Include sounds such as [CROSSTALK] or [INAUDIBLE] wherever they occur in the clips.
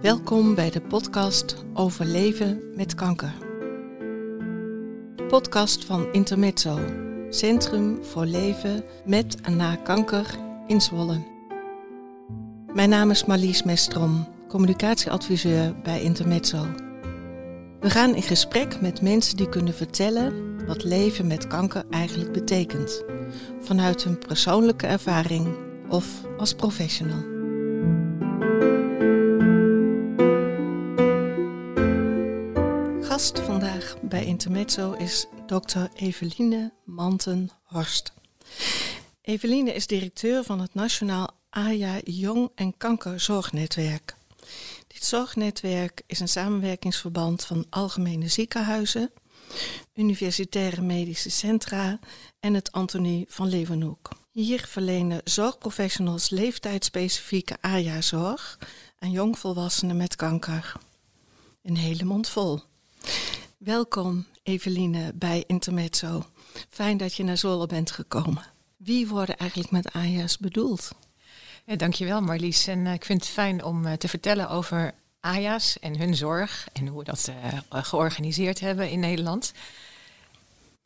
Welkom bij de podcast over leven met kanker. Podcast van Intermezzo, Centrum voor Leven met en na kanker in Zwolle. Mijn naam is Marlies Mestrom, communicatieadviseur bij Intermezzo. We gaan in gesprek met mensen die kunnen vertellen wat leven met kanker eigenlijk betekent, vanuit hun persoonlijke ervaring of als professional. Gast vandaag bij Intermezzo is dokter Eveline Manten-Horst. Eveline is directeur van het Nationaal AJA Jong- en Kankerzorgnetwerk. Dit zorgnetwerk is een samenwerkingsverband van algemene ziekenhuizen, universitaire medische centra en het Antonie van Leeuwenhoek. Hier verlenen zorgprofessionals leeftijdsspecifieke AJA-zorg aan jongvolwassenen met kanker. Een hele mond vol. Welkom Eveline bij Intermezzo. Fijn dat je naar Zwolle bent gekomen. Wie worden eigenlijk met AJA's bedoeld? Ja, dankjewel Marlies. En uh, ik vind het fijn om uh, te vertellen over AJA's en hun zorg en hoe we dat uh, georganiseerd hebben in Nederland.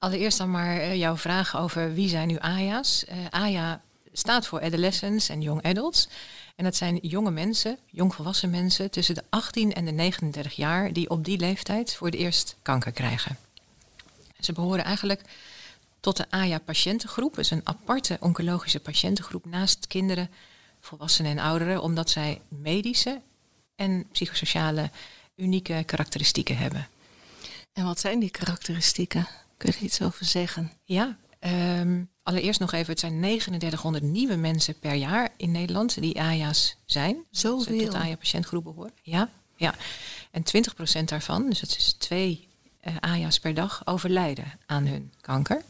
Allereerst dan maar jouw vraag over wie zijn nu AJA's. AJA staat voor Adolescents en Young Adults. En dat zijn jonge mensen, jongvolwassen mensen tussen de 18 en de 39 jaar die op die leeftijd voor het eerst kanker krijgen. Ze behoren eigenlijk tot de AJA-patiëntengroep, dus een aparte oncologische patiëntengroep naast kinderen, volwassenen en ouderen, omdat zij medische en psychosociale unieke karakteristieken hebben. En wat zijn die karakteristieken? Kun je er iets over zeggen? Ja, um, allereerst nog even, het zijn 3900 nieuwe mensen per jaar in Nederland die AJA's zijn. Zoveel? Dus tot de AJA-patiëntgroep behoren. Ja, ja. En 20% daarvan, dus dat is twee uh, AJA's per dag, overlijden aan hun kanker.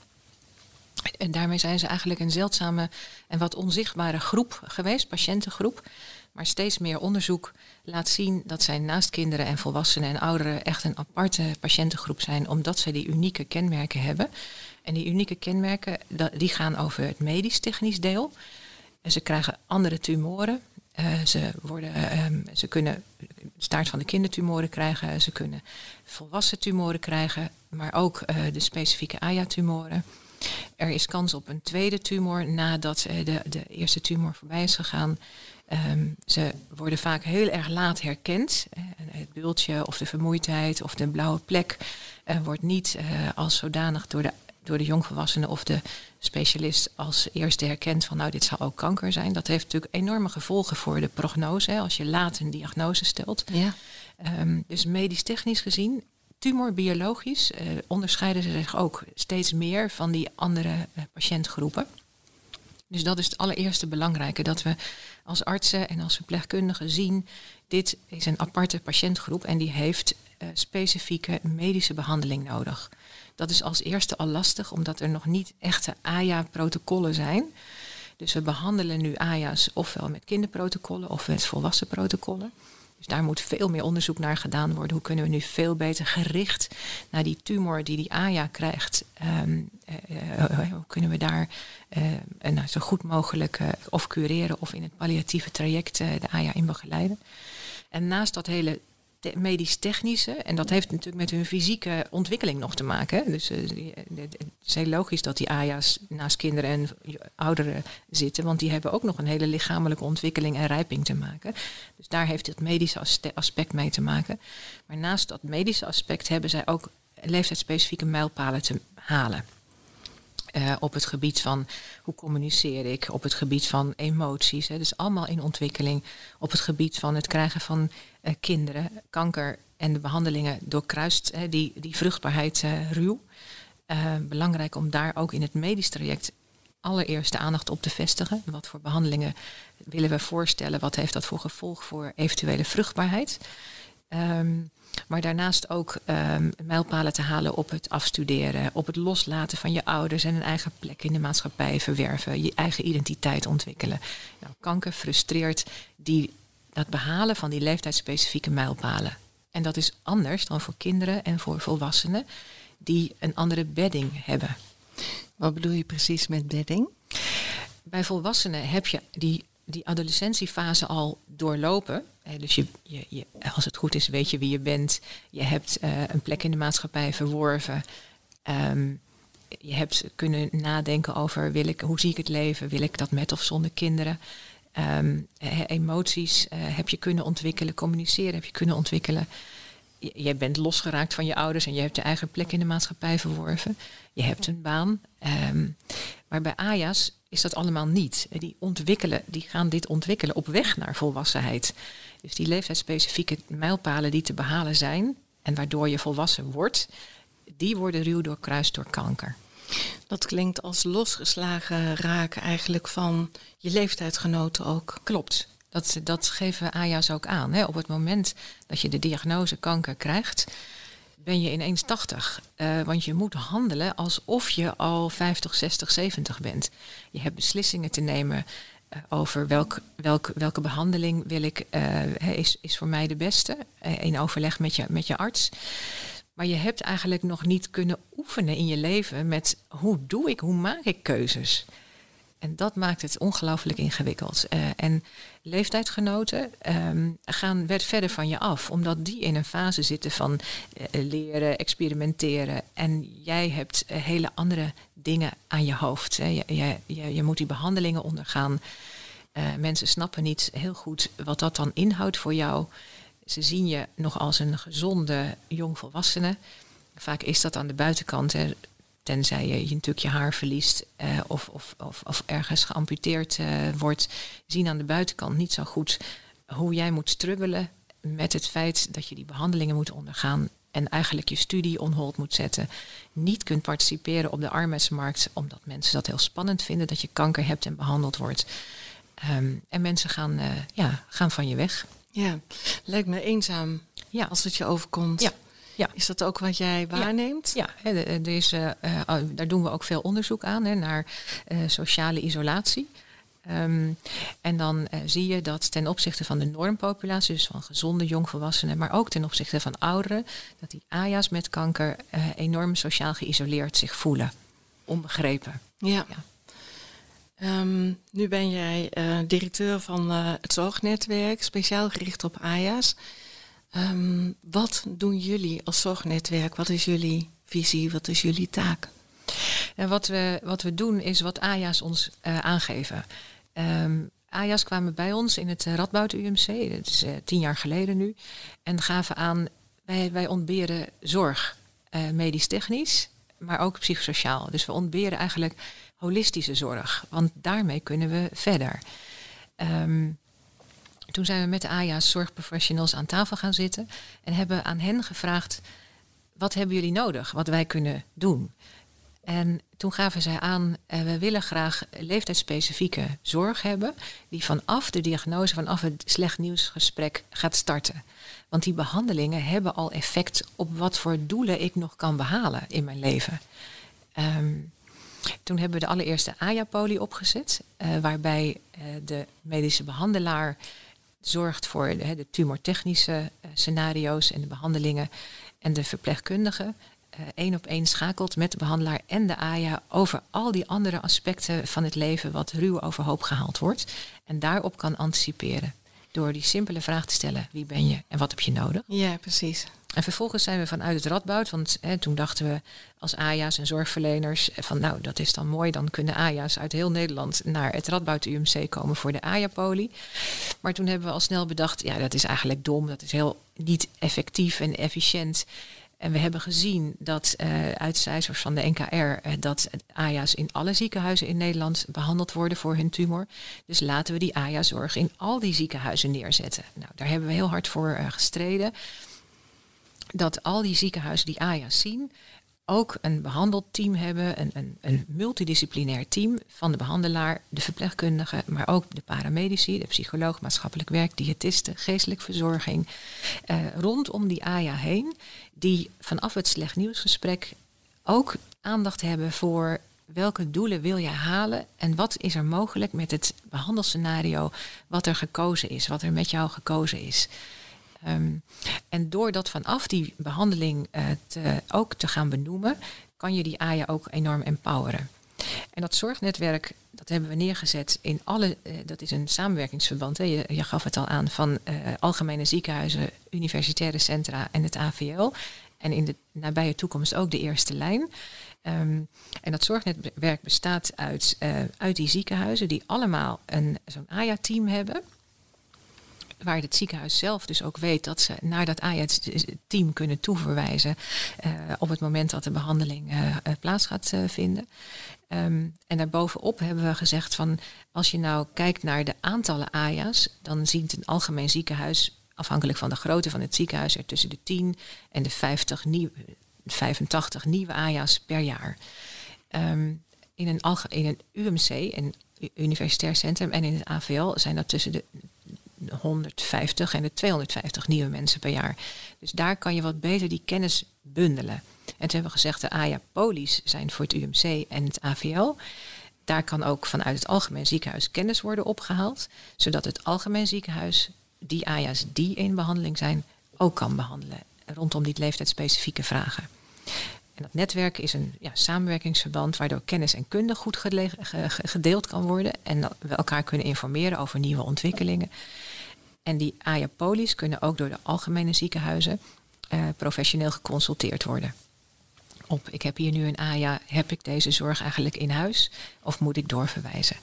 En daarmee zijn ze eigenlijk een zeldzame en wat onzichtbare groep geweest, patiëntengroep. Maar steeds meer onderzoek laat zien dat zij naast kinderen en volwassenen en ouderen echt een aparte patiëntengroep zijn, omdat ze die unieke kenmerken hebben. En die unieke kenmerken die gaan over het medisch-technisch deel. En ze krijgen andere tumoren. Uh, ze, worden, um, ze kunnen staart van de kindertumoren krijgen. Ze kunnen volwassen tumoren krijgen. Maar ook uh, de specifieke AYA-tumoren. Er is kans op een tweede tumor nadat uh, de, de eerste tumor voorbij is gegaan. Um, ze worden vaak heel erg laat herkend. het bultje of de vermoeidheid of de blauwe plek wordt niet als zodanig door de door de jongvolwassene of de specialist als eerste herkent van nou dit zou ook kanker zijn. Dat heeft natuurlijk enorme gevolgen voor de prognose hè, als je laat een diagnose stelt. Ja. Um, dus medisch-technisch gezien, tumorbiologisch uh, onderscheiden ze zich ook steeds meer van die andere uh, patiëntgroepen. Dus dat is het allereerste belangrijke, dat we als artsen en als verpleegkundigen zien, dit is een aparte patiëntgroep en die heeft uh, specifieke medische behandeling nodig. Dat is als eerste al lastig, omdat er nog niet echte AYA-protocollen zijn. Dus we behandelen nu AYA's ofwel met kinderprotocollen of met volwassen protocollen. Dus daar moet veel meer onderzoek naar gedaan worden. Hoe kunnen we nu veel beter gericht naar die tumor die die AYA krijgt, um, uh, uh, hoe kunnen we daar nou, zo goed mogelijk of cureren of in het palliatieve traject de AYA in begeleiden. En naast dat hele medisch-technische. En dat heeft natuurlijk met hun fysieke ontwikkeling nog te maken. Dus uh, het is heel logisch dat die AJA's naast kinderen en ouderen zitten. Want die hebben ook nog een hele lichamelijke ontwikkeling en rijping te maken. Dus daar heeft het medische aspect mee te maken. Maar naast dat medische aspect hebben zij ook leeftijdsspecifieke mijlpalen te halen. Uh, op het gebied van hoe communiceer ik, op het gebied van emoties. Hè, dus allemaal in ontwikkeling. Op het gebied van het krijgen van uh, kinderen, kanker en de behandelingen doorkruist hè, die, die vruchtbaarheid uh, ruw. belangrijk om daar ook in het medisch traject allereerst de aandacht op te vestigen. Wat voor behandelingen willen we voorstellen? Wat heeft dat voor gevolg voor eventuele vruchtbaarheid? Um, maar daarnaast ook um, mijlpalen te halen op het afstuderen, op het loslaten van je ouders en een eigen plek in de maatschappij verwerven, je eigen identiteit ontwikkelen. Nou, kanker frustreert die, dat behalen van die leeftijdsspecifieke mijlpalen. En dat is anders dan voor kinderen en voor volwassenen die een andere bedding hebben. Wat bedoel je precies met bedding? Bij volwassenen heb je die die adolescentiefase al doorlopen. dus je, je, je, als het goed is, weet je wie je bent. Je hebt uh, een plek in de maatschappij verworven. Um, je hebt kunnen nadenken over wil ik, hoe zie ik het leven? Wil ik dat met of zonder kinderen? Um, emoties uh, heb je kunnen ontwikkelen, communiceren heb je kunnen ontwikkelen. Je, bent losgeraakt van je ouders en je hebt je eigen plek in de maatschappij verworven. Je hebt een baan. Um, maar bij AJA's is dat allemaal niet. Die, ontwikkelen, die gaan dit ontwikkelen op weg naar volwassenheid. Dus die leeftijdsspecifieke mijlpalen die te behalen zijn en waardoor je volwassen wordt, die worden ruw doorkruist door kanker. Dat klinkt als losgeslagen raken eigenlijk van je leeftijdsgenoten ook. Klopt. Dat, dat geven AJA's ook aan. Hè. Op het moment dat je de diagnose kanker krijgt, ben je ineens 80. Uh, want je moet handelen alsof je al 50, 60, 70 bent. Je hebt beslissingen te nemen uh, over welk, welk, welke behandeling wil ik, uh, is, is voor mij de beste. in overleg met je, met je arts. Maar je hebt eigenlijk nog niet kunnen oefenen in je leven met hoe doe ik, hoe maak ik keuzes. En dat maakt het ongelooflijk ingewikkeld. Uh, en leeftijdsgenoten um, gaan werd verder van je af, omdat die in een fase zitten van uh, leren, experimenteren. En jij hebt uh, hele andere dingen aan je hoofd. Je, je, je, je, moet die behandelingen ondergaan. mensen snappen niet heel goed wat dat dan inhoudt voor jou. Ze zien je nog als een gezonde jongvolwassene. Vaak is dat aan de buitenkant. Hè, tenzij je, je natuurlijk je haar verliest uh, of, of, of, of, ergens geamputeerd uh, wordt, zien aan de buitenkant niet zo goed hoe jij moet struggelen met het feit dat je die behandelingen moet ondergaan en eigenlijk je studie onhold moet zetten. Niet kunt participeren op de arbeidsmarkt omdat mensen dat heel spannend vinden dat je kanker hebt en behandeld wordt. Um, en mensen gaan, uh, ja, gaan van je weg. Ja, lijkt me eenzaam ja. als het je overkomt. Ja. Ja. Is dat ook wat jij waarneemt? Ja, ja er is, uh, daar doen we ook veel onderzoek aan hè, naar uh, sociale isolatie. Um, en dan uh, zie je dat ten opzichte van de normpopulatie, dus van gezonde jongvolwassenen, maar ook ten opzichte van ouderen, dat die AJA's met kanker enorm sociaal geïsoleerd zich voelen. Onbegrepen. Ja. ja. Um, nu ben jij directeur van het zorgnetwerk, speciaal gericht op AJA's. Um, wat doen jullie als zorgnetwerk? Wat is jullie visie? Wat is jullie taak? En wat, we, wat we doen is wat AJA's ons uh, aangeven. Um, AJA's kwamen bij ons in het Radboud UMC, dat is tien jaar geleden nu, en gaven aan, wij, wij ontberen zorg, medisch-technisch, maar ook psychosociaal. Dus we ontberen eigenlijk holistische zorg, want daarmee kunnen we verder. Um, toen zijn we met de AJA's zorgprofessionals aan tafel gaan zitten en hebben aan hen gevraagd: wat hebben jullie nodig, wat wij kunnen doen? En toen gaven zij aan, eh, we willen graag leeftijdsspecifieke zorg hebben, die vanaf de diagnose, vanaf het slecht nieuwsgesprek gaat starten. Want die behandelingen hebben al effect op wat voor doelen ik nog kan behalen in mijn leven. Um, toen hebben we de allereerste AJA-poli opgezet, uh, waarbij uh, de medische behandelaar zorgt voor de, de tumortechnische uh, scenario's en de behandelingen. En de verpleegkundige één op één schakelt met de behandelaar en de AJA over al die andere aspecten van het leven wat ruw overhoop gehaald wordt. En daarop kan anticiperen. Door die simpele vraag te stellen: wie ben je en wat heb je nodig? Ja, precies. En vervolgens zijn we vanuit het Radboud, want hè, toen dachten we als AJA's en zorgverleners van nou dat is dan mooi, dan kunnen AJA's uit heel Nederland naar het Radboud UMC komen voor de AJA-poli. Maar toen hebben we al snel bedacht, ja dat is eigenlijk dom, dat is heel niet effectief en efficiënt. En we hebben gezien dat uh, uit cijfers van de NKR uh, dat AJA's in alle ziekenhuizen in Nederland behandeld worden voor hun tumor. Dus laten we die AJA-zorg in al die ziekenhuizen neerzetten. Nou, daar hebben we heel hard voor gestreden dat al die ziekenhuizen die AJA's zien, ook een behandelteam hebben, een, een, een, multidisciplinair team van de behandelaar, de verpleegkundige, maar ook de paramedici, de psycholoog, maatschappelijk werk, diëtisten, geestelijke verzorging, eh, rondom die AJA heen, die vanaf het slecht nieuwsgesprek ook aandacht hebben voor welke doelen wil je halen en wat is er mogelijk met het behandelscenario wat er gekozen is, wat er met jou gekozen is. Um, en door dat vanaf die behandeling te, ook te gaan benoemen, kan je die AJA ook enorm empoweren. En dat zorgnetwerk, dat hebben we neergezet in alle, uh, dat is een samenwerkingsverband. Hè. Je, gaf het al aan van uh, algemene ziekenhuizen, universitaire centra en het AVL. En in de nabije toekomst ook de eerste lijn. Um, en dat zorgnetwerk bestaat uit, uit die ziekenhuizen die allemaal een, zo'n AYA-team hebben waar het ziekenhuis zelf dus ook weet dat ze naar dat AIA-team kunnen toeverwijzen uh, op het moment dat de behandeling uh, plaats gaat vinden. Um, en daarbovenop hebben we gezegd van als je nou kijkt naar de aantallen AIA's, dan ziet een algemeen ziekenhuis, afhankelijk van de grootte van het ziekenhuis, er tussen de 10 en de 50 nieuw, 85 nieuwe AIA's per jaar. Um, in, een in een UMC, een universitair centrum, en in het AVL zijn dat tussen de 150 en de 250 nieuwe mensen per jaar. Dus daar kan je wat beter die kennis bundelen. En toen hebben we gezegd, de AIA-polies zijn voor het UMC en het AVL. Daar kan ook vanuit het algemeen ziekenhuis kennis worden opgehaald, zodat het algemeen ziekenhuis die AIA's die in behandeling zijn, ook kan behandelen rondom die leeftijdsspecifieke vragen. Dat netwerk is een ja, samenwerkingsverband waardoor kennis en kunde goed gedeeld kan worden en we elkaar kunnen informeren over nieuwe ontwikkelingen. En die AIA-polies kunnen ook door de algemene ziekenhuizen uh, professioneel geconsulteerd worden. Op, ik heb hier nu een AIA, heb ik deze zorg eigenlijk in huis of moet ik doorverwijzen?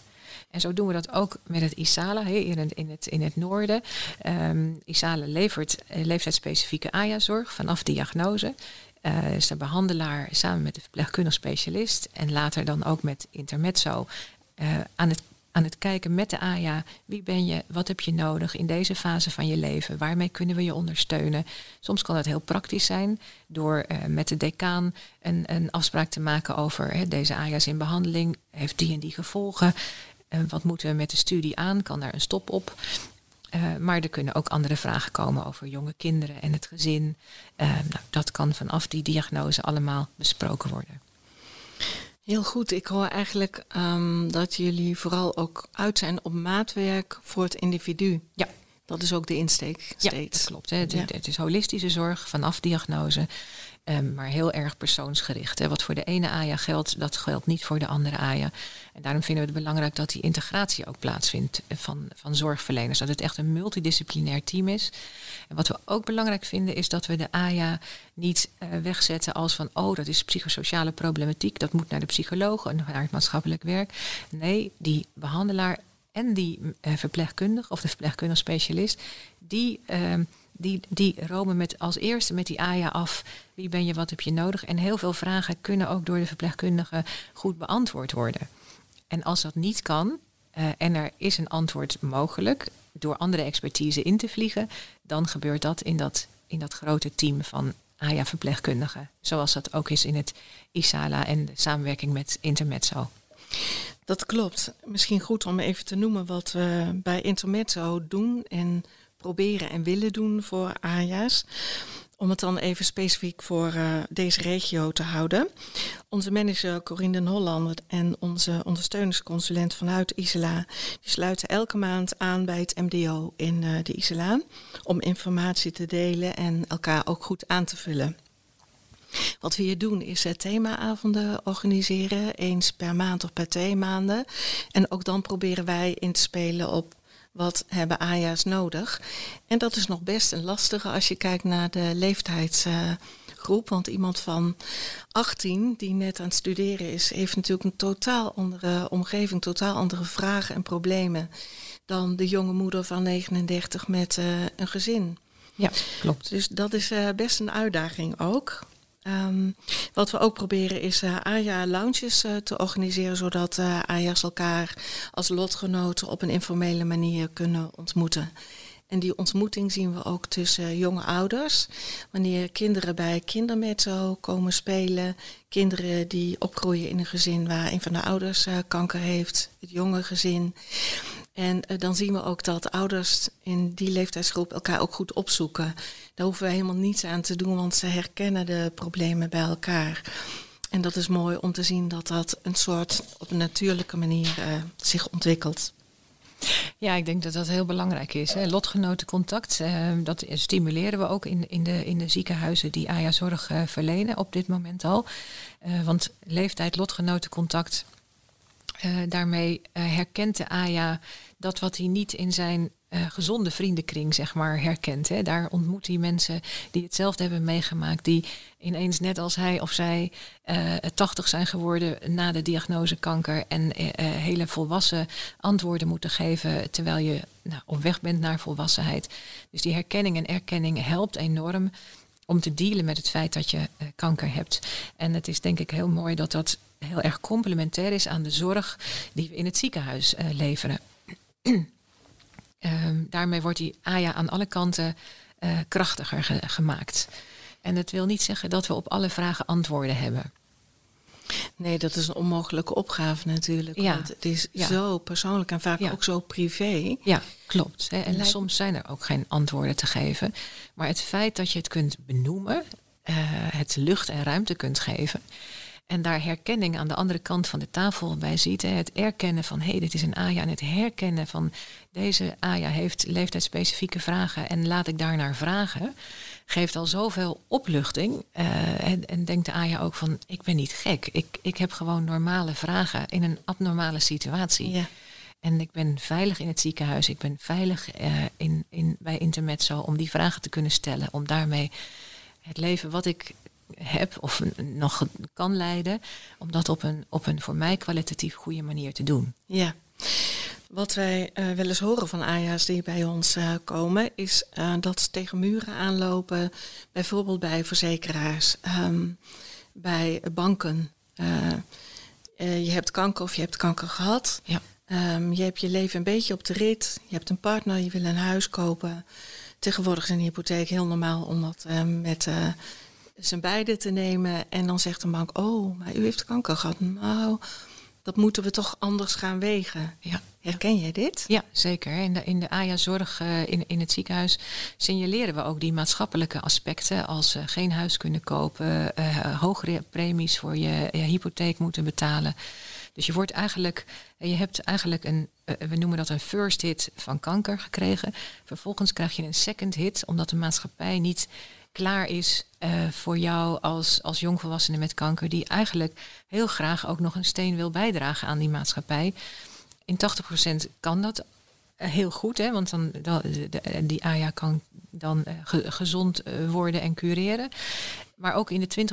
En zo doen we dat ook met het ISALA in, in, het, in het noorden. Um, ISALA levert uh, leeftijdsspecifieke AIA-zorg vanaf diagnose. Uh, is de behandelaar samen met de verpleegkundig specialist en later dan ook met intermezzo uh, aan het aan het kijken met de AJA. Wie ben je? Wat heb je nodig in deze fase van je leven? Waarmee kunnen we je ondersteunen? Soms kan dat heel praktisch zijn door uh, met de decaan een, een, afspraak te maken over hè, deze AJA's in behandeling. Heeft die en die gevolgen? Uh, wat moeten we met de studie aan? Kan daar een stop op? Uh, maar er kunnen ook andere vragen komen over jonge kinderen en het gezin. nou, dat kan vanaf die diagnose allemaal besproken worden. Heel goed. Ik hoor eigenlijk um, dat jullie vooral ook uit zijn op maatwerk voor het individu. Ja. Dat is ook de insteek steeds. Ja, dat klopt. Hè. Het, ja. het, is holistische zorg vanaf diagnose, um, maar heel erg persoonsgericht. Hè. Wat voor de ene AJA geldt, dat geldt niet voor de andere AJA. En daarom vinden we het belangrijk dat die integratie ook plaatsvindt van, van zorgverleners. Dat het echt een multidisciplinair team is. En wat we ook belangrijk vinden is dat we de AJA niet uh, wegzetten als van oh, dat is psychosociale problematiek, dat moet naar de psycholoog en naar het maatschappelijk werk. Nee, die behandelaar en die uh, verpleegkundige of de verpleegkundig specialist, die, uh, die, die romen met als eerste met die AJA af. Wie ben je, wat heb je nodig? En heel veel vragen kunnen ook door de verpleegkundige goed beantwoord worden. En als dat niet kan, uh, en er is een antwoord mogelijk door andere expertise in te vliegen, dan gebeurt dat in dat, in dat grote team van AJA-verpleegkundigen. Zoals dat ook is in het ISALA en de samenwerking met Intermezzo. Dat klopt. Misschien goed om even te noemen wat we bij Intermezzo doen en proberen en willen doen voor AJA's. Om het dan even specifiek voor uh, deze regio te houden. Onze manager Corinne den Hollander en onze ondersteuningsconsulent vanuit Isela... die sluiten elke maand aan bij het MDO in uh, de Isela... om informatie te delen en elkaar ook goed aan te vullen. Wat we hier doen is uh, themaavonden organiseren, eens per maand of per twee maanden. En ook dan proberen wij in te spelen op wat hebben AJA's nodig. En dat is nog best een lastige als je kijkt naar de leeftijdsgroep. want iemand van 18 die net aan het studeren is, heeft natuurlijk een totaal andere omgeving, totaal andere vragen en problemen dan de jonge moeder van 39 met uh, een gezin. Ja, klopt. Dus dat is uh, best een uitdaging ook. Um, wat we ook proberen is uh, AJA-lounges uh, te organiseren, zodat uh, AJA's elkaar als lotgenoten op een informele manier kunnen ontmoeten. En die ontmoeting zien we ook tussen jonge ouders. Wanneer kinderen bij kindermetzo komen spelen. Kinderen die opgroeien in een gezin waar een van de ouders kanker heeft. Het jonge gezin. En uh, dan zien we ook dat ouders in die leeftijdsgroep elkaar ook goed opzoeken. Daar hoeven we helemaal niets aan te doen, want ze herkennen de problemen bij elkaar. En dat is mooi om te zien dat dat een soort op een natuurlijke manier uh, zich ontwikkelt. Ja, ik denk dat dat heel belangrijk is. Hè. Lotgenotencontact, uh, dat stimuleren we ook in, in, de, in de ziekenhuizen die AJA-zorg verlenen op dit moment al. Want leeftijd, lotgenotencontact, daarmee herkent de AYA dat wat hij niet in zijn gezonde vriendenkring, zeg maar, herkent. Hè. Daar ontmoet hij mensen die hetzelfde hebben meegemaakt, die ineens net als hij of zij uh, 80 zijn geworden na de diagnose kanker en hele volwassen antwoorden moeten geven terwijl je nou, op weg bent naar volwassenheid. Dus die herkenning en erkenning helpt enorm om te dealen met het feit dat je kanker hebt. En het is denk ik heel mooi dat dat heel erg complementair is aan de zorg die we in het ziekenhuis uh, leveren. um, [CLEARS THROAT] daarmee wordt die AYA aan alle kanten uh, krachtiger ge gemaakt. En dat wil niet zeggen dat we op alle vragen antwoorden hebben. Nee, dat is een onmogelijke opgave natuurlijk. Ja. Want het is ja. zo persoonlijk en vaak ja. ook zo privé. Ja, klopt. Hè. En Lijkt... soms zijn er ook geen antwoorden te geven. Maar het feit dat je het kunt benoemen, uh, het lucht en ruimte kunt geven. En daar herkenning aan de andere kant van de tafel bij ziet. Hè. Het erkennen van hé, hey, dit is een AJA. En het herkennen van deze AJA heeft leeftijdsspecifieke vragen. En laat ik daarnaar vragen geeft al zoveel opluchting. Uh, en, en denkt de AJA ook van, ik ben niet gek. Ik, ik heb gewoon normale vragen in een abnormale situatie. Ja. En ik ben veilig in het ziekenhuis. Ik ben veilig uh, in, in, bij Intermezzo om die vragen te kunnen stellen. Om daarmee het leven wat ik heb of nog kan leiden, om dat op een, op een voor mij kwalitatief goede manier te doen. Ja. Wat wij uh, wel eens horen van AJA's die bij ons uh, komen, is uh, dat ze tegen muren aanlopen, bijvoorbeeld bij verzekeraars, um, bij banken. je hebt kanker of je hebt kanker gehad. Ja. Um, je hebt je leven een beetje op de rit. Je hebt een partner, je wil een huis kopen. Tegenwoordig is een hypotheek heel normaal om dat met zijn beide te nemen. En dan zegt een bank, oh, maar u heeft kanker gehad. Nou, dat moeten we toch anders gaan wegen. Ja. Herken jij dit? Ja, zeker. In de, in de AJA-zorg uh, in, in het ziekenhuis signaleren we ook die maatschappelijke aspecten. Als uh, geen huis kunnen kopen, uh, hogere premies voor je, je, hypotheek moeten betalen. Dus je wordt eigenlijk, je hebt eigenlijk een, we noemen dat een first hit van kanker gekregen. Vervolgens krijg je een second hit, omdat de maatschappij niet klaar is uh, voor jou als, als jongvolwassene met kanker, die eigenlijk heel graag ook nog een steen wil bijdragen aan die maatschappij. In 80% kan dat eh, heel goed, hè, want dan, dan die AJA kan dan uh, gezond worden en cureren. Maar ook in de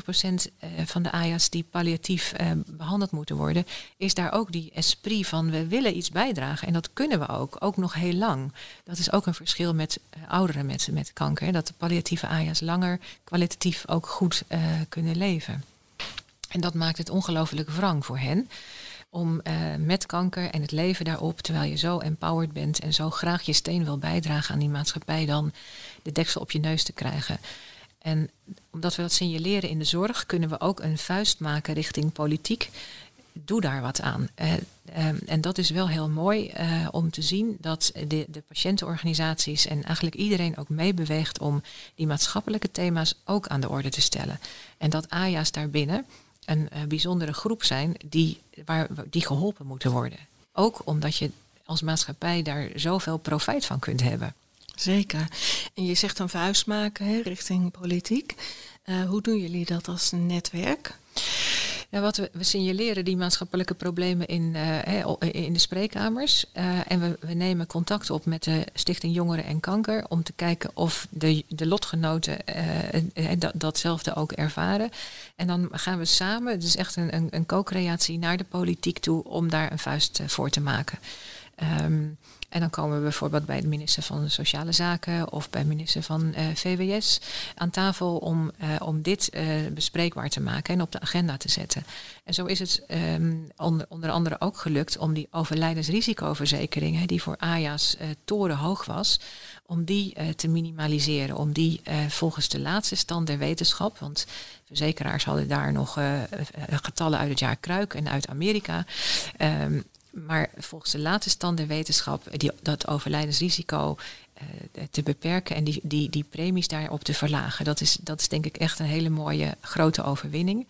20% eh, van de AJA's die palliatief eh, behandeld moeten worden, is daar ook die esprit van we willen iets bijdragen. En dat kunnen we ook, ook nog heel lang. Dat is ook een verschil met ouderen met, met kanker. Dat de palliatieve AJA's langer kwalitatief ook goed kunnen leven. En dat maakt het ongelooflijk wrang voor hen om uh, met kanker en het leven daarop, terwijl je zo empowered bent en zo graag je steen wil bijdragen aan die maatschappij, dan de deksel op je neus te krijgen. En omdat we dat signaleren in de zorg, kunnen we ook een vuist maken richting politiek. Doe daar wat aan. Uh, uh, en dat is wel heel mooi uh, om te zien dat de, de, patiëntenorganisaties en eigenlijk iedereen ook meebeweegt om die maatschappelijke thema's ook aan de orde te stellen. En dat AJA's daarbinnen een bijzondere groep zijn die, waar, die geholpen moeten worden. Ook omdat je als maatschappij daar zoveel profijt van kunt hebben. Zeker. En je zegt een vuist maken hè, richting politiek. Uh, hoe doen jullie dat als netwerk? Ja, wat we, we signaleren die maatschappelijke problemen in, uh, in de spreekkamers. Uh, en we, we, nemen contact op met de Stichting Jongeren en Kanker om te kijken of de, de lotgenoten dat, datzelfde ook ervaren. En dan gaan we samen, het is echt een, een, een co-creatie, naar de politiek toe om daar een vuist voor te maken. Um, en dan komen we bijvoorbeeld bij de minister van Sociale Zaken of bij de minister van eh, VWS aan tafel om, uh, om dit uh, bespreekbaar te maken en op de agenda te zetten. En zo is het um, onder, onder andere ook gelukt om die overlijdensrisicoverzekering, die voor AJA's torenhoog was, om die te minimaliseren. Om die volgens de laatste stand der wetenschap, want verzekeraars hadden daar nog getallen uit het jaar Kruik en uit Amerika. Um, maar volgens de laatste stand wetenschap die, dat overlijdensrisico uh, te beperken en die, die, die premies daarop te verlagen. Dat is, dat is denk ik echt een hele mooie grote overwinning.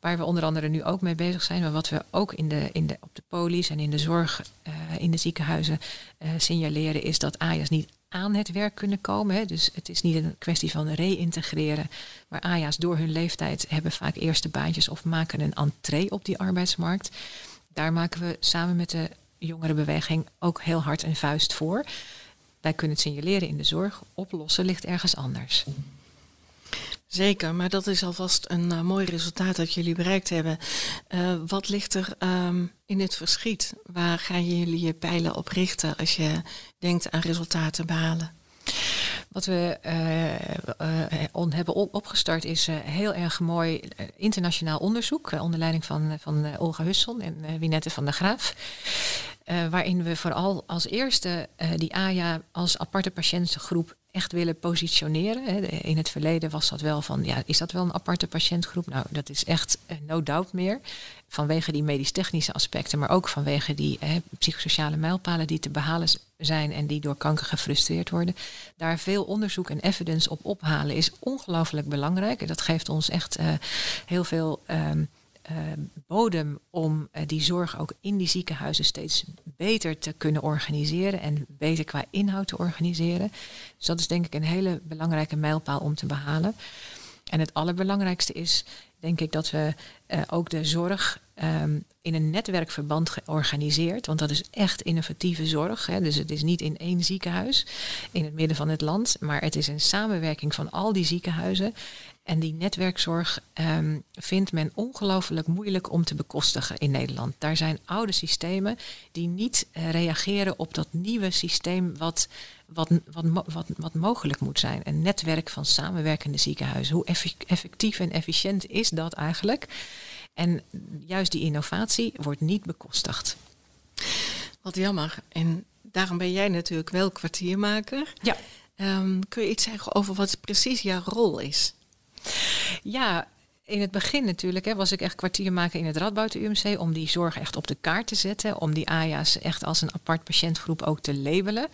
Waar we onder andere nu ook mee bezig zijn, maar wat we ook in de, in de, op de polies en in de zorg, uh, in de ziekenhuizen uh, signaleren, is dat AJA's niet aan het werk kunnen komen. Dus het is niet een kwestie van reïntegreren. Maar AJA's door hun leeftijd hebben vaak eerste baantjes of maken een entree op die arbeidsmarkt daar maken we samen met de jongerenbeweging ook heel hard een vuist voor. Wij kunnen het signaleren in de zorg, oplossen ligt ergens anders. Zeker, maar dat is alvast een uh, mooi resultaat dat jullie bereikt hebben. Uh, wat ligt er um, in het verschiet? Waar gaan jullie je pijlen op richten als je denkt aan resultaten behalen? Wat we uh, on, hebben opgestart is heel erg mooi internationaal onderzoek onder leiding van, van Olga Husson en Winette van der Graaf. waarin we vooral als eerste die AJA als aparte patiëntengroep echt willen positioneren. In het verleden was dat wel van, ja, is dat wel een aparte patiëntgroep? Nou, dat is echt no doubt meer. Vanwege die medisch-technische aspecten, maar ook vanwege die eh, psychosociale mijlpalen die te behalen zijn en die door kanker gefrustreerd worden. Daar veel onderzoek en evidence op ophalen is ongelooflijk belangrijk. En dat geeft ons echt uh, heel veel. Um, uh, bodem om uh, die zorg ook in die ziekenhuizen steeds beter te kunnen organiseren en beter qua inhoud te organiseren. Dus dat is denk ik een hele belangrijke mijlpaal om te behalen. En het allerbelangrijkste is, denk ik, dat we uh, ook de zorg um, in een netwerkverband georganiseerd. Want dat is echt innovatieve zorg. Hè. Dus het is niet in één ziekenhuis in het midden van het land. Maar het is een samenwerking van al die ziekenhuizen. En die netwerkzorg um, vindt men ongelooflijk moeilijk om te bekostigen in Nederland. Daar zijn oude systemen die niet uh, reageren op dat nieuwe systeem wat, wat, wat, wat, wat mogelijk moet zijn. Een netwerk van samenwerkende ziekenhuizen. Hoe effectief en efficiënt is dat eigenlijk? En juist die innovatie wordt niet bekostigd. Wat jammer. En daarom ben jij natuurlijk wel kwartiermaker. Ja. Um, kun je iets zeggen over wat precies jouw rol is? Ja, in het begin natuurlijk hè, was ik echt kwartiermaker in het Radboud UMC om die zorg echt op de kaart te zetten. Om die AJA's echt als een apart patiëntgroep ook te labelen.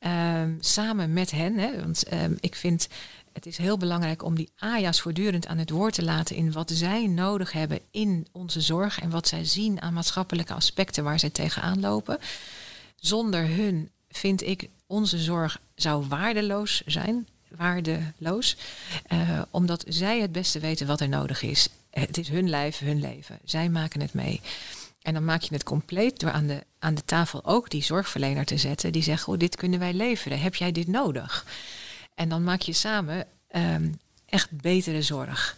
Um, samen met hen. Hè, want um, ik vind het is heel belangrijk om die AJA's voortdurend aan het woord te laten in wat zij nodig hebben in onze zorg en wat zij zien aan maatschappelijke aspecten waar zij tegenaan lopen. Zonder hun vind ik onze zorg zou waardeloos zijn waardeloos. Uh, omdat zij het beste weten wat er nodig is. Het is hun lijf, hun leven. Zij maken het mee. En dan maak je het compleet door aan de, aan de tafel ook die zorgverlener te zetten. Die zegt, oh, dit kunnen wij leveren. Heb jij dit nodig? En dan maak je samen um, echt betere zorg.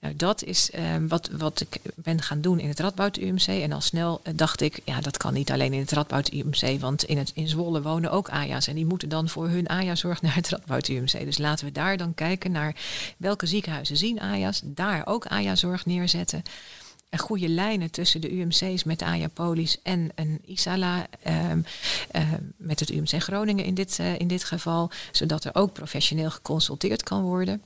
Nou, dat is um, wat, wat ik ben gaan doen in het Radboud UMC. En al snel uh, dacht ik, ja, dat kan niet alleen in het Radboud UMC. Want in, het, in Zwolle wonen ook AJA's. En die moeten dan voor hun AJA-zorg [LAUGHS] naar het Radboud UMC. Dus laten we daar dan kijken naar welke ziekenhuizen zien AJA's. Daar ook AJA-zorg neerzetten goede lijnen tussen de UMC's met de AJA-polis en een ISALA um, uh, met het UMC Groningen in dit, uh, in dit geval, zodat er ook professioneel geconsulteerd kan worden.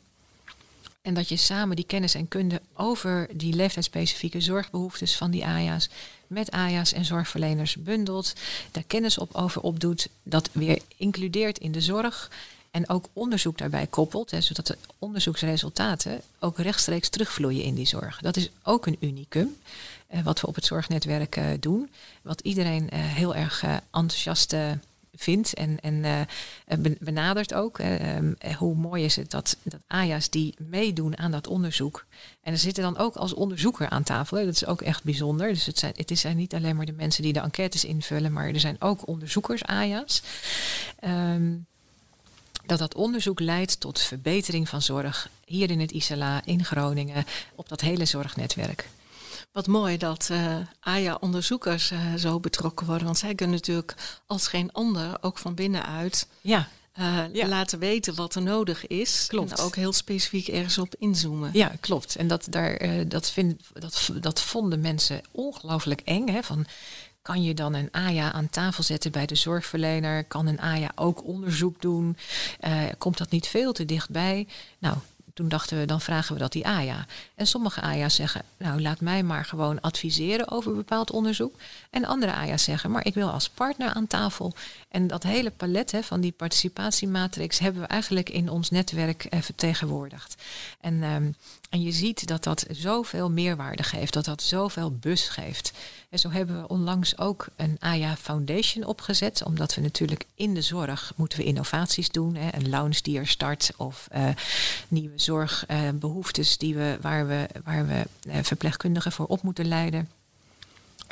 En dat je samen die kennis en kunde over die leeftijdsspecifieke zorgbehoeftes van die AJA's met AJA's en zorgverleners bundelt, daar kennis op over opdoet, dat weer includeert in de zorg en ook onderzoek daarbij koppelt, hè, zodat de onderzoeksresultaten ook rechtstreeks terugvloeien in die zorg. Dat is ook een unicum, eh, wat we op het zorgnetwerk eh, doen, wat iedereen eh, heel erg eh, enthousiast vindt en, en uh, benadert ook. Um, hoe mooi is het dat, dat AJA's die meedoen aan dat onderzoek. En er zitten dan ook als onderzoeker aan tafel. Dat is ook echt bijzonder. Dus het zijn, het zijn niet alleen maar de mensen die de enquêtes invullen, maar er zijn ook onderzoekers AJA's. Um, dat dat onderzoek leidt tot verbetering van zorg hier in het ISLA, in Groningen, op dat hele zorgnetwerk. Wat mooi dat uh, AJA-onderzoekers uh, zo betrokken worden. Want zij kunnen natuurlijk als geen ander, ook van binnenuit, ja. Uh, ja. laten weten wat er nodig is. Klopt. En ook heel specifiek ergens op inzoomen. Ja, klopt. En dat, daar, dat, vind, dat, dat vonden mensen ongelooflijk eng. Hè? Van, kan je dan een AJA aan tafel zetten bij de zorgverlener? Kan een AJA ook onderzoek doen? Uh, komt dat niet veel te dichtbij? Nou, toen dachten we, dan vragen we dat die AJA. En sommige AJA's zeggen, nou laat mij maar gewoon adviseren over bepaald onderzoek. En andere AJA's zeggen, maar ik wil als partner aan tafel. En dat hele palet hè, van die participatiematrix hebben we eigenlijk in ons netwerk eh, vertegenwoordigd. En, um, en je ziet dat dat zoveel meerwaarde geeft, dat dat zoveel bus geeft. En zo hebben we onlangs ook een AJA Foundation opgezet, omdat we natuurlijk in de zorg moeten we innovaties doen. Hè, een lounge die er start of uh, nieuwe zorgbehoeftes die we, waar we, waar we uh, verpleegkundigen voor op moeten leiden.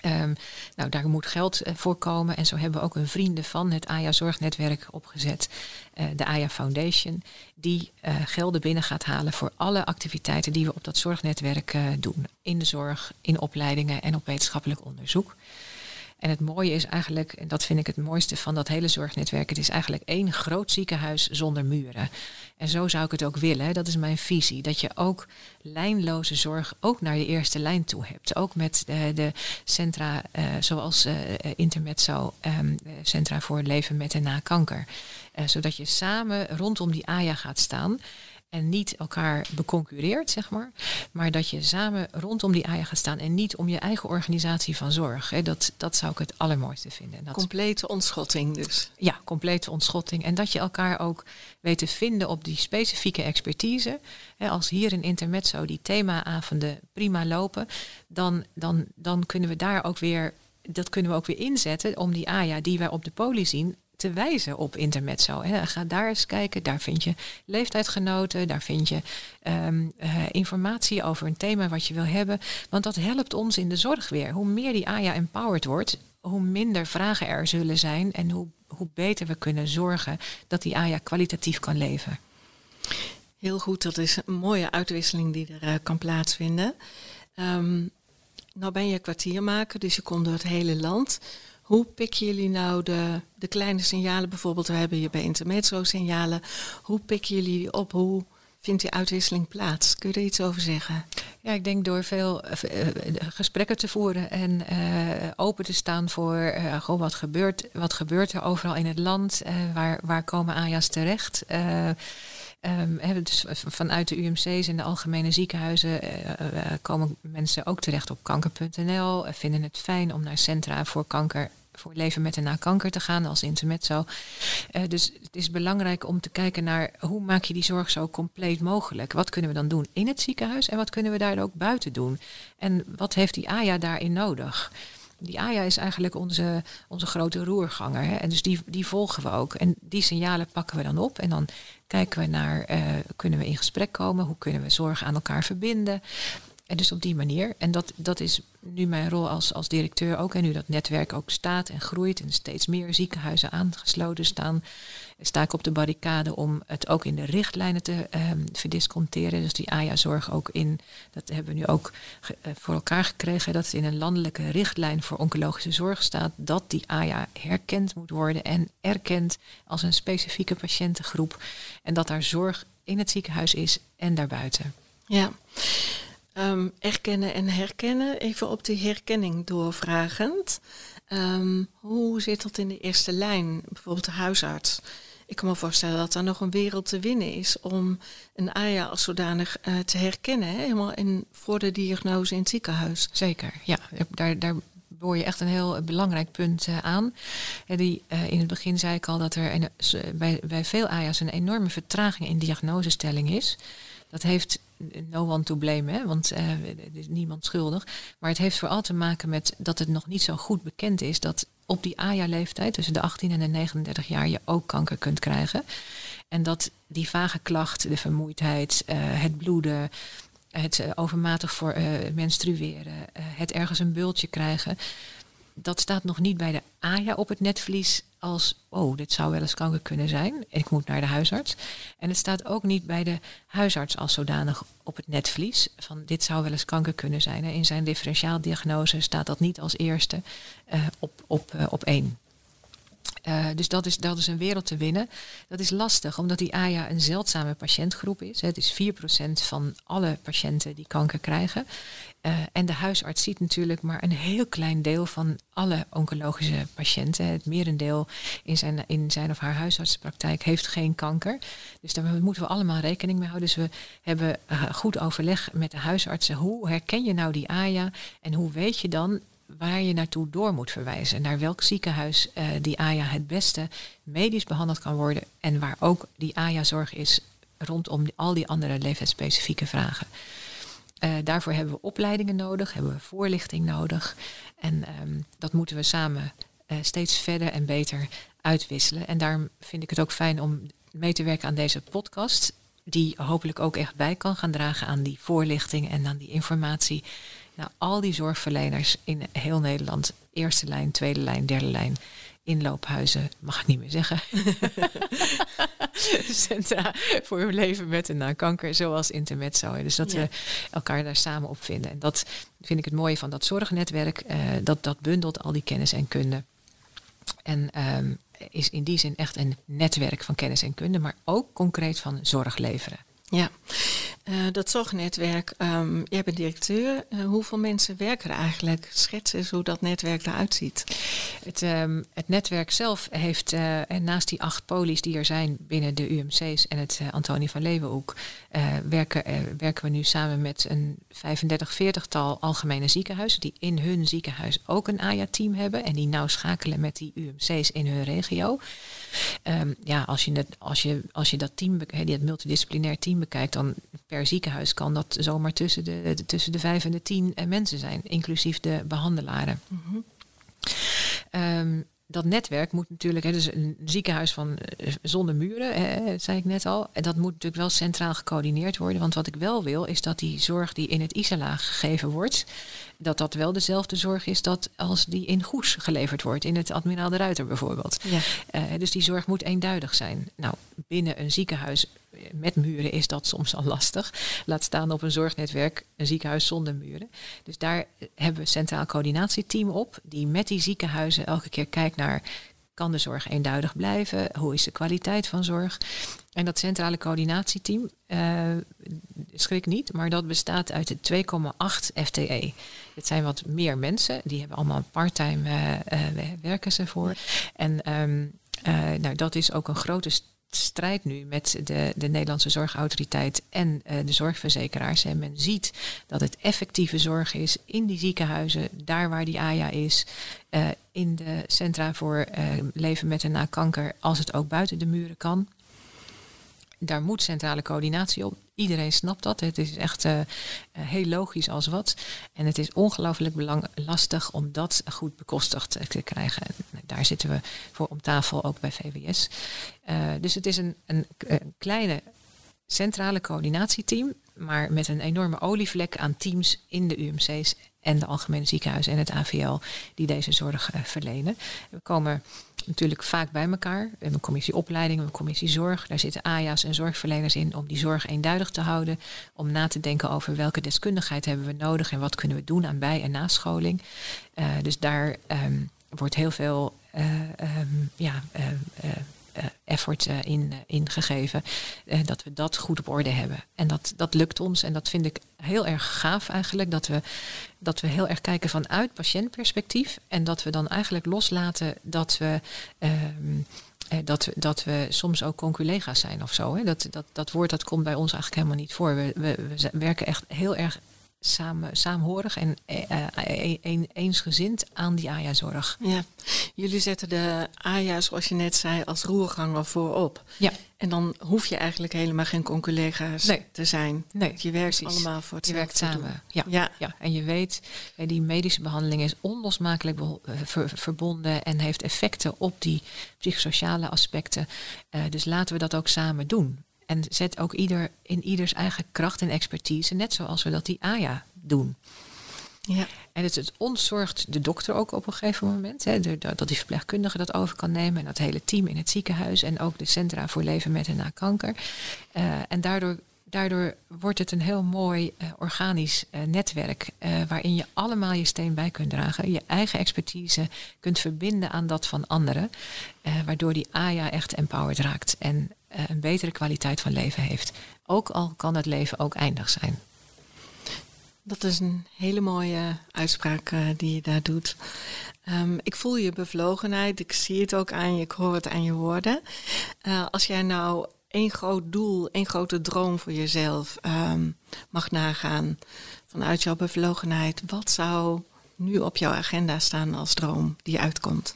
Um, nou, daar moet geld uh, voor komen. En zo hebben we ook een vrienden van het AYA Zorgnetwerk opgezet. Uh, de AYA Foundation. Die uh, gelden binnen gaat halen voor alle activiteiten die we op dat zorgnetwerk doen. In de zorg, in opleidingen en op wetenschappelijk onderzoek. En het mooie is eigenlijk, en dat vind ik het mooiste van dat hele zorgnetwerk, het is eigenlijk één groot ziekenhuis zonder muren. En zo zou ik het ook willen, dat is mijn visie. Dat je ook lijnloze zorg ook naar de eerste lijn toe hebt. Ook met de, de centra uh, zoals uh, Intermezzo, um, Centra voor Leven met en na kanker. Zodat je samen rondom die AJA gaat staan en niet elkaar beconcureert, zeg maar. Maar dat je samen rondom die AIA gaat staan en niet om je eigen organisatie van zorg. Hè. Dat, dat zou ik het allermooiste vinden. Dat, complete ontschotting dus. Ja, complete ontschotting. En dat je elkaar ook weet te vinden op die specifieke expertise. Hè, als hier in Intermezzo die themaavonden prima lopen, dan, dan, dan kunnen we daar ook weer dat kunnen we ook weer inzetten om die AIA die wij op de poli zien te wijzen op intermezzo. Hè. Ga daar eens kijken, daar vind je leeftijdsgenoten, daar vind je um, uh, informatie over een thema wat je wil hebben. Want dat helpt ons in de zorg weer. Hoe meer die AYA empowered wordt, hoe minder vragen er zullen zijn en hoe, hoe beter we kunnen zorgen dat die AYA kwalitatief kan leven. Heel goed, dat is een mooie uitwisseling die er uh, kan plaatsvinden. Um, nou ben je kwartiermaker, dus je komt door het hele land. Hoe pikken jullie nou de, de kleine signalen? Bijvoorbeeld, we hebben hier bij Intermezzo signalen. Hoe pikken jullie die op? Hoe vindt die uitwisseling plaats? Kun je er iets over zeggen? Ja, ik denk door veel uh, gesprekken te voeren en uh, open te staan voor gewoon wat gebeurt, wat gebeurt er overal in het land? waar, waar komen AJA's terecht? Um, dus vanuit de UMC's en de algemene ziekenhuizen komen mensen ook terecht op kanker.nl. vinden het fijn om naar centra voor kanker voor leven met en na kanker te gaan als intermezzo. Uh, dus het is belangrijk om te kijken naar hoe maak je die zorg zo compleet mogelijk. Wat kunnen we dan doen in het ziekenhuis en wat kunnen we daar ook buiten doen? En wat heeft die AJA daarin nodig? Die AJA is eigenlijk onze, onze grote roerganger. Hè? En dus die, die volgen we ook. En die signalen pakken we dan op. En dan kijken we naar, uh, kunnen we in gesprek komen? Hoe kunnen we zorg aan elkaar verbinden? En dus op die manier. En dat, dat is nu mijn rol als, als directeur ook. En nu dat netwerk ook staat en groeit en steeds meer ziekenhuizen aangesloten staan, sta ik op de barricade om het ook in de richtlijnen te um, verdisconteren. Dus die AJA-zorg ook in, dat hebben we nu ook uh, voor elkaar gekregen, dat het in een landelijke richtlijn voor oncologische zorg staat, dat die AJA herkend moet worden en erkend als een specifieke patiëntengroep. En dat daar zorg in het ziekenhuis is en daarbuiten. Ja. Um, erkennen en herkennen, even op die herkenning doorvragend. Um, hoe zit dat in de eerste lijn, bijvoorbeeld de huisarts? Ik kan me voorstellen dat er nog een wereld te winnen is om een AYA als zodanig uh, te herkennen, helemaal in, voor de diagnose in het ziekenhuis. Zeker, ja. Daar, daar boor je echt een heel belangrijk punt uh, aan. Uh, die, in het begin zei ik al dat er bij, veel AYA's een enorme vertraging in diagnosestelling is. Dat heeft no one to blame, hè, want uh, er is niemand schuldig. Maar het heeft vooral te maken met dat het nog niet zo goed bekend is dat op die AJA-leeftijd, tussen de 18 en de 39 jaar, je ook kanker kunt krijgen. En dat die vage klacht, de vermoeidheid, uh, het bloeden, het uh, overmatig voor menstrueren, het ergens een bultje krijgen, dat staat nog niet bij de AJA op het netvlies als, oh, dit zou wel eens kanker kunnen zijn. Ik moet naar de huisarts. En het staat ook niet bij de huisarts als zodanig op het netvlies van dit zou wel eens kanker kunnen zijn. In zijn differentiaaldiagnose staat dat niet als eerste uh, op, op, uh, op één. Uh, dus dat is, dat is een wereld te winnen. Dat is lastig, omdat die AJA een zeldzame patiëntgroep is. Het is 4% van alle patiënten die kanker krijgen. Uh, en de huisarts ziet natuurlijk maar een heel klein deel van alle oncologische patiënten. Het merendeel in zijn, in zijn of haar huisartsenpraktijk heeft geen kanker. Dus daar moeten we allemaal rekening mee houden. Dus we hebben uh, goed overleg met de huisartsen. Hoe herken je nou die AJA en hoe weet je dan waar je naartoe door moet verwijzen. Naar welk ziekenhuis uh, die AJA het beste medisch behandeld kan worden. En waar ook die AJA-zorg is rondom al die andere leeftijdsspecifieke vragen. Uh, daarvoor hebben we opleidingen nodig, hebben we voorlichting nodig. En um, dat moeten we samen uh, steeds verder en beter uitwisselen. En daarom vind ik het ook fijn om mee te werken aan deze podcast. Die hopelijk ook echt bij kan gaan dragen aan die voorlichting en aan die informatie Nou, al die zorgverleners in heel Nederland, eerste lijn, tweede lijn, derde lijn, inloophuizen, mag ik niet meer zeggen. [LAUGHS] Centra voor hun leven met en na kanker, zoals Intermezzo. Dus dat we elkaar daar samen op vinden. En dat vind ik het mooie van dat zorgnetwerk. Uh, dat, dat bundelt al die kennis en kunde. En um, is in die zin echt een netwerk van kennis en kunde, maar ook concreet van zorg leveren. Ja, uh, dat zorgnetwerk, um, jij bent directeur. Uh, hoeveel mensen werken er eigenlijk? Schets eens hoe dat netwerk eruit ziet. Het, um, het netwerk zelf heeft, uh, naast die acht polies die er zijn binnen de UMC's en het Antonie van Leeuwenhoek, werken, werken we nu samen met een 35, 40-tal algemene ziekenhuizen die in hun ziekenhuis ook een AJA-team hebben en die nauw schakelen met die UMC's in hun regio. Um, ja, als je, als, je, als je dat team, die het multidisciplinair team bekijkt, dan per ziekenhuis kan dat zomaar tussen de, de tussen de vijf en de tien eh, mensen zijn, inclusief de behandelaren. Mm um, dat netwerk moet natuurlijk, hè, dus een ziekenhuis van eh, zonder muren, hè, zei ik net al, en dat moet natuurlijk wel centraal gecoördineerd worden. Want wat ik wel wil, is dat die zorg die in het ISALA gegeven wordt, dat dat wel dezelfde zorg is dat als die in Goes geleverd wordt, in het Admiraal de Ruiter bijvoorbeeld. Ja. Uh, dus die zorg moet eenduidig zijn. Nou, binnen een ziekenhuis met muren is dat soms al lastig. Laat staan op een zorgnetwerk, een ziekenhuis zonder muren. Dus daar hebben we een centraal coördinatieteam op, die met die ziekenhuizen elke keer kijkt naar kan de zorg eenduidig blijven? Hoe is de kwaliteit van zorg? En dat centrale coördinatieteam, uh, schrik niet, maar dat bestaat uit de 2,8 FTE. Het zijn wat meer mensen, die hebben allemaal parttime uh, werken ze voor. En um, nou, dat is ook een grote strijd nu met de, de Nederlandse zorgautoriteit en de zorgverzekeraars. En men ziet dat het effectieve zorg is in die ziekenhuizen, daar waar die AJA is, in de centra voor leven met en na kanker, als het ook buiten de muren kan. Daar moet centrale coördinatie op. Iedereen snapt dat. Het is echt uh, heel logisch als wat. En het is ongelooflijk belang lastig om dat goed bekostigd te krijgen. En daar zitten we voor om tafel ook bij VWS. Dus het is een, een, een kleine centrale coördinatieteam, maar met een enorme olievlek aan teams in de UMC's en de algemene ziekenhuizen en het AVL die deze zorg verlenen. We komen natuurlijk vaak bij elkaar. We hebben een commissie opleiding, een commissie zorg. Daar zitten AJA's en zorgverleners in om die zorg eenduidig te houden. Om na te denken over welke deskundigheid hebben we nodig en wat kunnen we doen aan bij- en nascholing. Uh, dus daar um, wordt heel veel uh, ja, uh, uh, effort uh, in, uh, in gegeven. dat we dat goed op orde hebben. En dat, dat lukt ons. En dat vind ik heel erg gaaf eigenlijk. Dat we, dat we heel erg kijken vanuit patiëntperspectief. En dat we dan eigenlijk loslaten dat we. Um, dat, dat we soms ook conculega's zijn of zo. Hè. Dat, dat, dat woord dat komt bij ons eigenlijk helemaal niet voor. We, we werken echt heel erg samen, saamhorig en uh, een, eensgezind aan die AJA-zorg. Ja, jullie zetten de AJA, zoals je net zei, als roerganger voorop. Ja. En dan hoef je eigenlijk helemaal geen conculega's nee. te zijn. Nee, je werkt precies. allemaal voor het Je werkt samen. Ja. ja. Ja. En je weet, die medische behandeling is onlosmakelijk ver, verbonden en heeft effecten op die psychosociale aspecten. Uh, dus laten we dat ook samen doen. En zet ook ieder in ieders eigen kracht en expertise, net zoals we dat die AJA doen. Ja. En het, het ontzorgt de dokter ook op een gegeven moment. Hè, dat die verpleegkundige dat over kan nemen. En dat hele team in het ziekenhuis. En ook de centra voor leven met en na kanker. Uh, en daardoor, daardoor wordt het een heel mooi uh, organisch uh, netwerk. waarin je allemaal je steen bij kunt dragen. Je eigen expertise kunt verbinden aan dat van anderen. waardoor die AJA echt empowered raakt. En een betere kwaliteit van leven heeft. Ook al kan het leven ook eindig zijn. Dat is een hele mooie uitspraak uh, die je daar doet. Um, ik voel je bevlogenheid, ik zie het ook aan je, ik hoor het aan je woorden. Uh, als jij nou één groot doel, één grote droom voor jezelf um, mag nagaan vanuit jouw bevlogenheid, wat zou nu op jouw agenda staan als droom die uitkomt?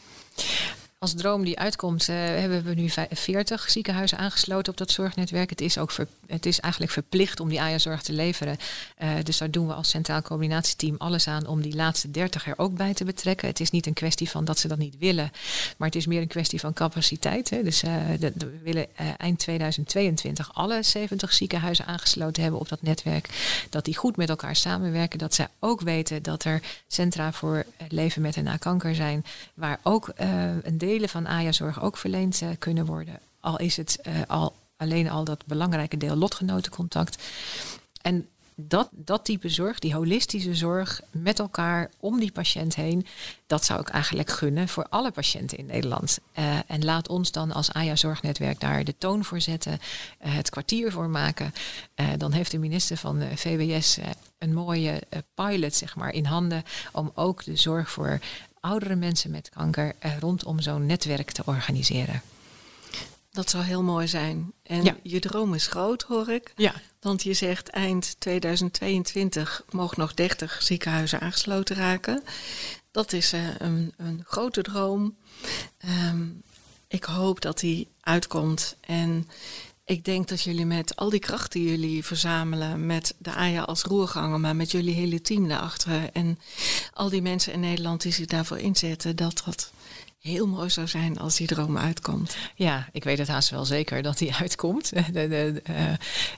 Als droom die uitkomt, uh, hebben we nu 40 ziekenhuizen aangesloten op dat zorgnetwerk. Het is ook het is eigenlijk verplicht om die AJA-zorg te leveren. Uh, dus daar doen we als Centraal Coördinatieteam alles aan om die laatste 30 er ook bij te betrekken. Het is niet een kwestie van dat ze dat niet willen, maar het is meer een kwestie van capaciteit. Hè. Dus de, we willen eind 2022 alle 70 ziekenhuizen aangesloten hebben op dat netwerk. Dat die goed met elkaar samenwerken. Dat zij ook weten dat er centra voor leven met en na kanker zijn, waar ook een delen van AJA-zorg ook verleend uh, kunnen worden. Al is het uh, al, alleen al dat belangrijke deel lotgenotencontact. En dat, dat type zorg, die holistische zorg met elkaar om die patiënt heen, dat zou ik eigenlijk gunnen voor alle patiënten in Nederland. Uh, en laat ons dan als AJA-zorgnetwerk daar de toon voor zetten, het kwartier voor maken. Dan heeft de minister van VWS een mooie pilot zeg maar, in handen om ook de zorg voor oudere mensen met kanker rondom zo'n netwerk te organiseren. Dat zou heel mooi zijn. En ja. je droom is groot, hoor ik. Ja. Want je zegt eind 2022 mogen nog 30 ziekenhuizen aangesloten raken. Dat is uh, een, een, grote droom. Um, ik hoop dat die uitkomt. En ik denk dat jullie met al die krachten die jullie verzamelen, met de AJA als roerganger, maar met jullie hele team daarachter en al die mensen in Nederland die zich daarvoor inzetten, dat dat heel mooi zou zijn als die droom uitkomt. Ja, ik weet het haast wel zeker dat die [LAUGHS] uitkomt. De, de,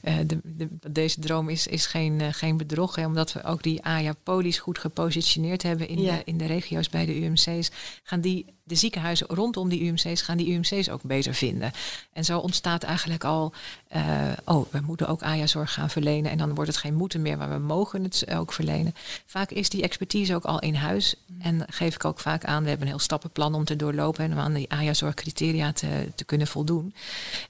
uh, de, deze droom is, is geen, uh, geen bedrog, hè, omdat we ook die AJA-polies goed gepositioneerd hebben in, ja. de, in de regio's bij de UMC's. Gaan die de ziekenhuizen rondom die UMC's gaan die UMC's ook beter vinden. En zo ontstaat eigenlijk al, uh, oh, we moeten ook AJA-zorg gaan verlenen. En dan wordt het geen moeten meer, maar we mogen het ook verlenen. Vaak is die expertise ook al in huis. En geef ik ook vaak aan, we hebben een heel stappenplan om te doorlopen en om aan die AJA-zorgcriteria te, te kunnen voldoen.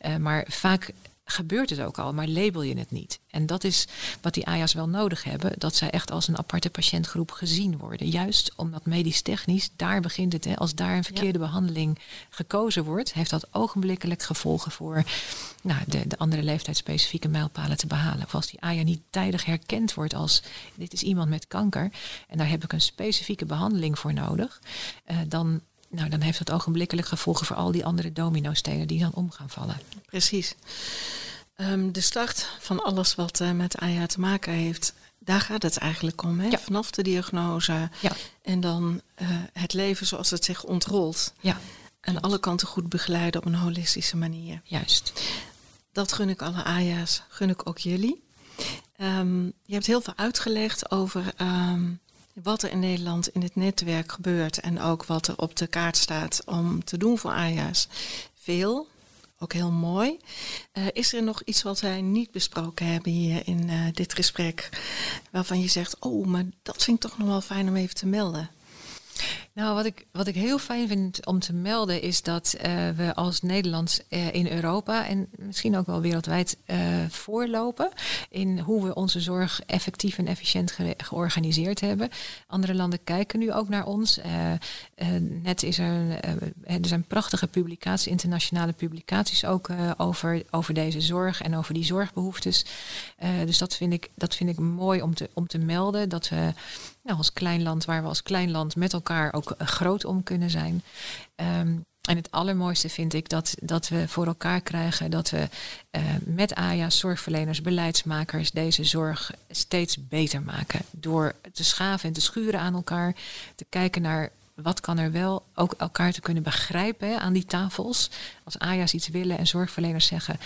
Uh, maar vaak gebeurt het ook al, maar label je het niet. En dat is wat die AJA's wel nodig hebben, dat zij echt als een aparte patiëntgroep gezien worden. Juist omdat medisch technisch, daar begint het. Hè, als daar een verkeerde ja. behandeling gekozen wordt, heeft dat ogenblikkelijk gevolgen voor nou, de, de andere leeftijdsspecifieke mijlpalen te behalen. Of als die AJA niet tijdig herkend wordt als dit is iemand met kanker en daar heb ik een specifieke behandeling voor nodig, uh, dan nou, dan heeft dat ogenblikkelijk gevolgen voor al die andere dominostenen die dan om gaan vallen. Precies. Um, de start van alles wat uh, met AIA te maken heeft, daar gaat het eigenlijk om. Hè? Ja. Vanaf de diagnose ja. en dan uh, het leven zoals het zich ontrolt. Ja. En alle kanten goed begeleiden op een holistische manier. Juist. Dat gun ik alle AJA's, gun ik ook jullie. Um, je hebt heel veel uitgelegd over um, wat er in Nederland in het netwerk gebeurt en ook wat er op de kaart staat om te doen voor AJA's. Veel, ook heel mooi. Uh, is er nog iets wat wij niet besproken hebben hier in uh, dit gesprek, waarvan je zegt, oh, maar dat vind ik toch nog wel fijn om even te melden? Nou, wat ik, wat ik heel fijn vind om te melden is dat uh, we als Nederlands uh, in Europa en misschien ook wel wereldwijd uh, voorlopen in hoe we onze zorg effectief en efficiënt ge georganiseerd hebben. Andere landen kijken nu ook naar ons. net is er, er zijn prachtige publicaties, internationale publicaties ook over, over deze zorg en over die zorgbehoeftes. dus dat vind ik, dat vind ik mooi om te, om te melden. Dat we nou, als klein land, waar we als klein land met elkaar ook groot om kunnen zijn. Um, en het allermooiste vind ik dat, dat we voor elkaar krijgen dat we uh, met AJA, zorgverleners, beleidsmakers, deze zorg steeds beter maken. Door te schaven en te schuren aan elkaar, te kijken naar wat kan er wel, ook elkaar te kunnen begrijpen aan die tafels. Als AJA's iets willen en zorgverleners zeggen,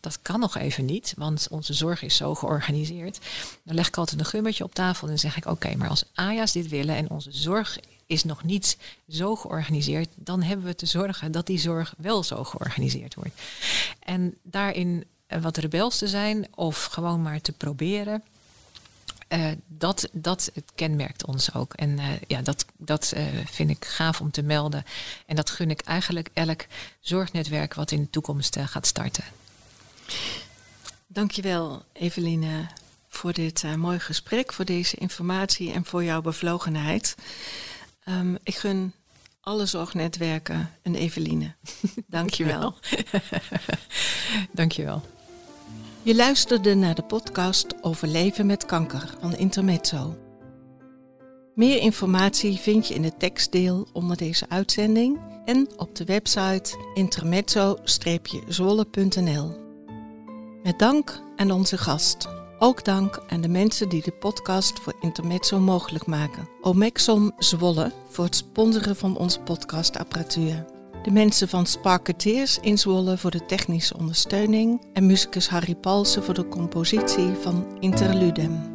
dat kan nog even niet, want onze zorg is zo georganiseerd. Dan leg ik altijd een gummetje op tafel en dan zeg ik: Oké, maar als AJA's dit willen en onze zorg is nog niet zo georganiseerd, dan hebben we te zorgen dat die zorg wel zo georganiseerd wordt. En daarin wat rebels te zijn of gewoon maar te proberen. Uh, dat, dat kenmerkt ons ook. En uh, ja, dat, dat vind ik gaaf om te melden. En dat gun ik eigenlijk elk zorgnetwerk wat in de toekomst gaat starten. Dankjewel, Eveline, voor dit mooie gesprek, voor deze informatie en voor jouw bevlogenheid. Um, ik gun alle zorgnetwerken een Eveline. [LAUGHS] Dankjewel. [LAUGHS] Dankjewel. Je luisterde naar de podcast over leven met kanker van Intermezzo. Meer informatie vind je in het tekstdeel onder deze uitzending en op de website intermezzo-zwolle.nl. Met dank aan onze gast. Ook dank aan de mensen die de podcast voor Intermezzo mogelijk maken. Omexom Zwolle voor het sponsoren van onze podcastapparatuur. De mensen van Sparketeers in Zwolle voor de technische ondersteuning. En muzikus Harry Palsen voor de compositie van Interludem.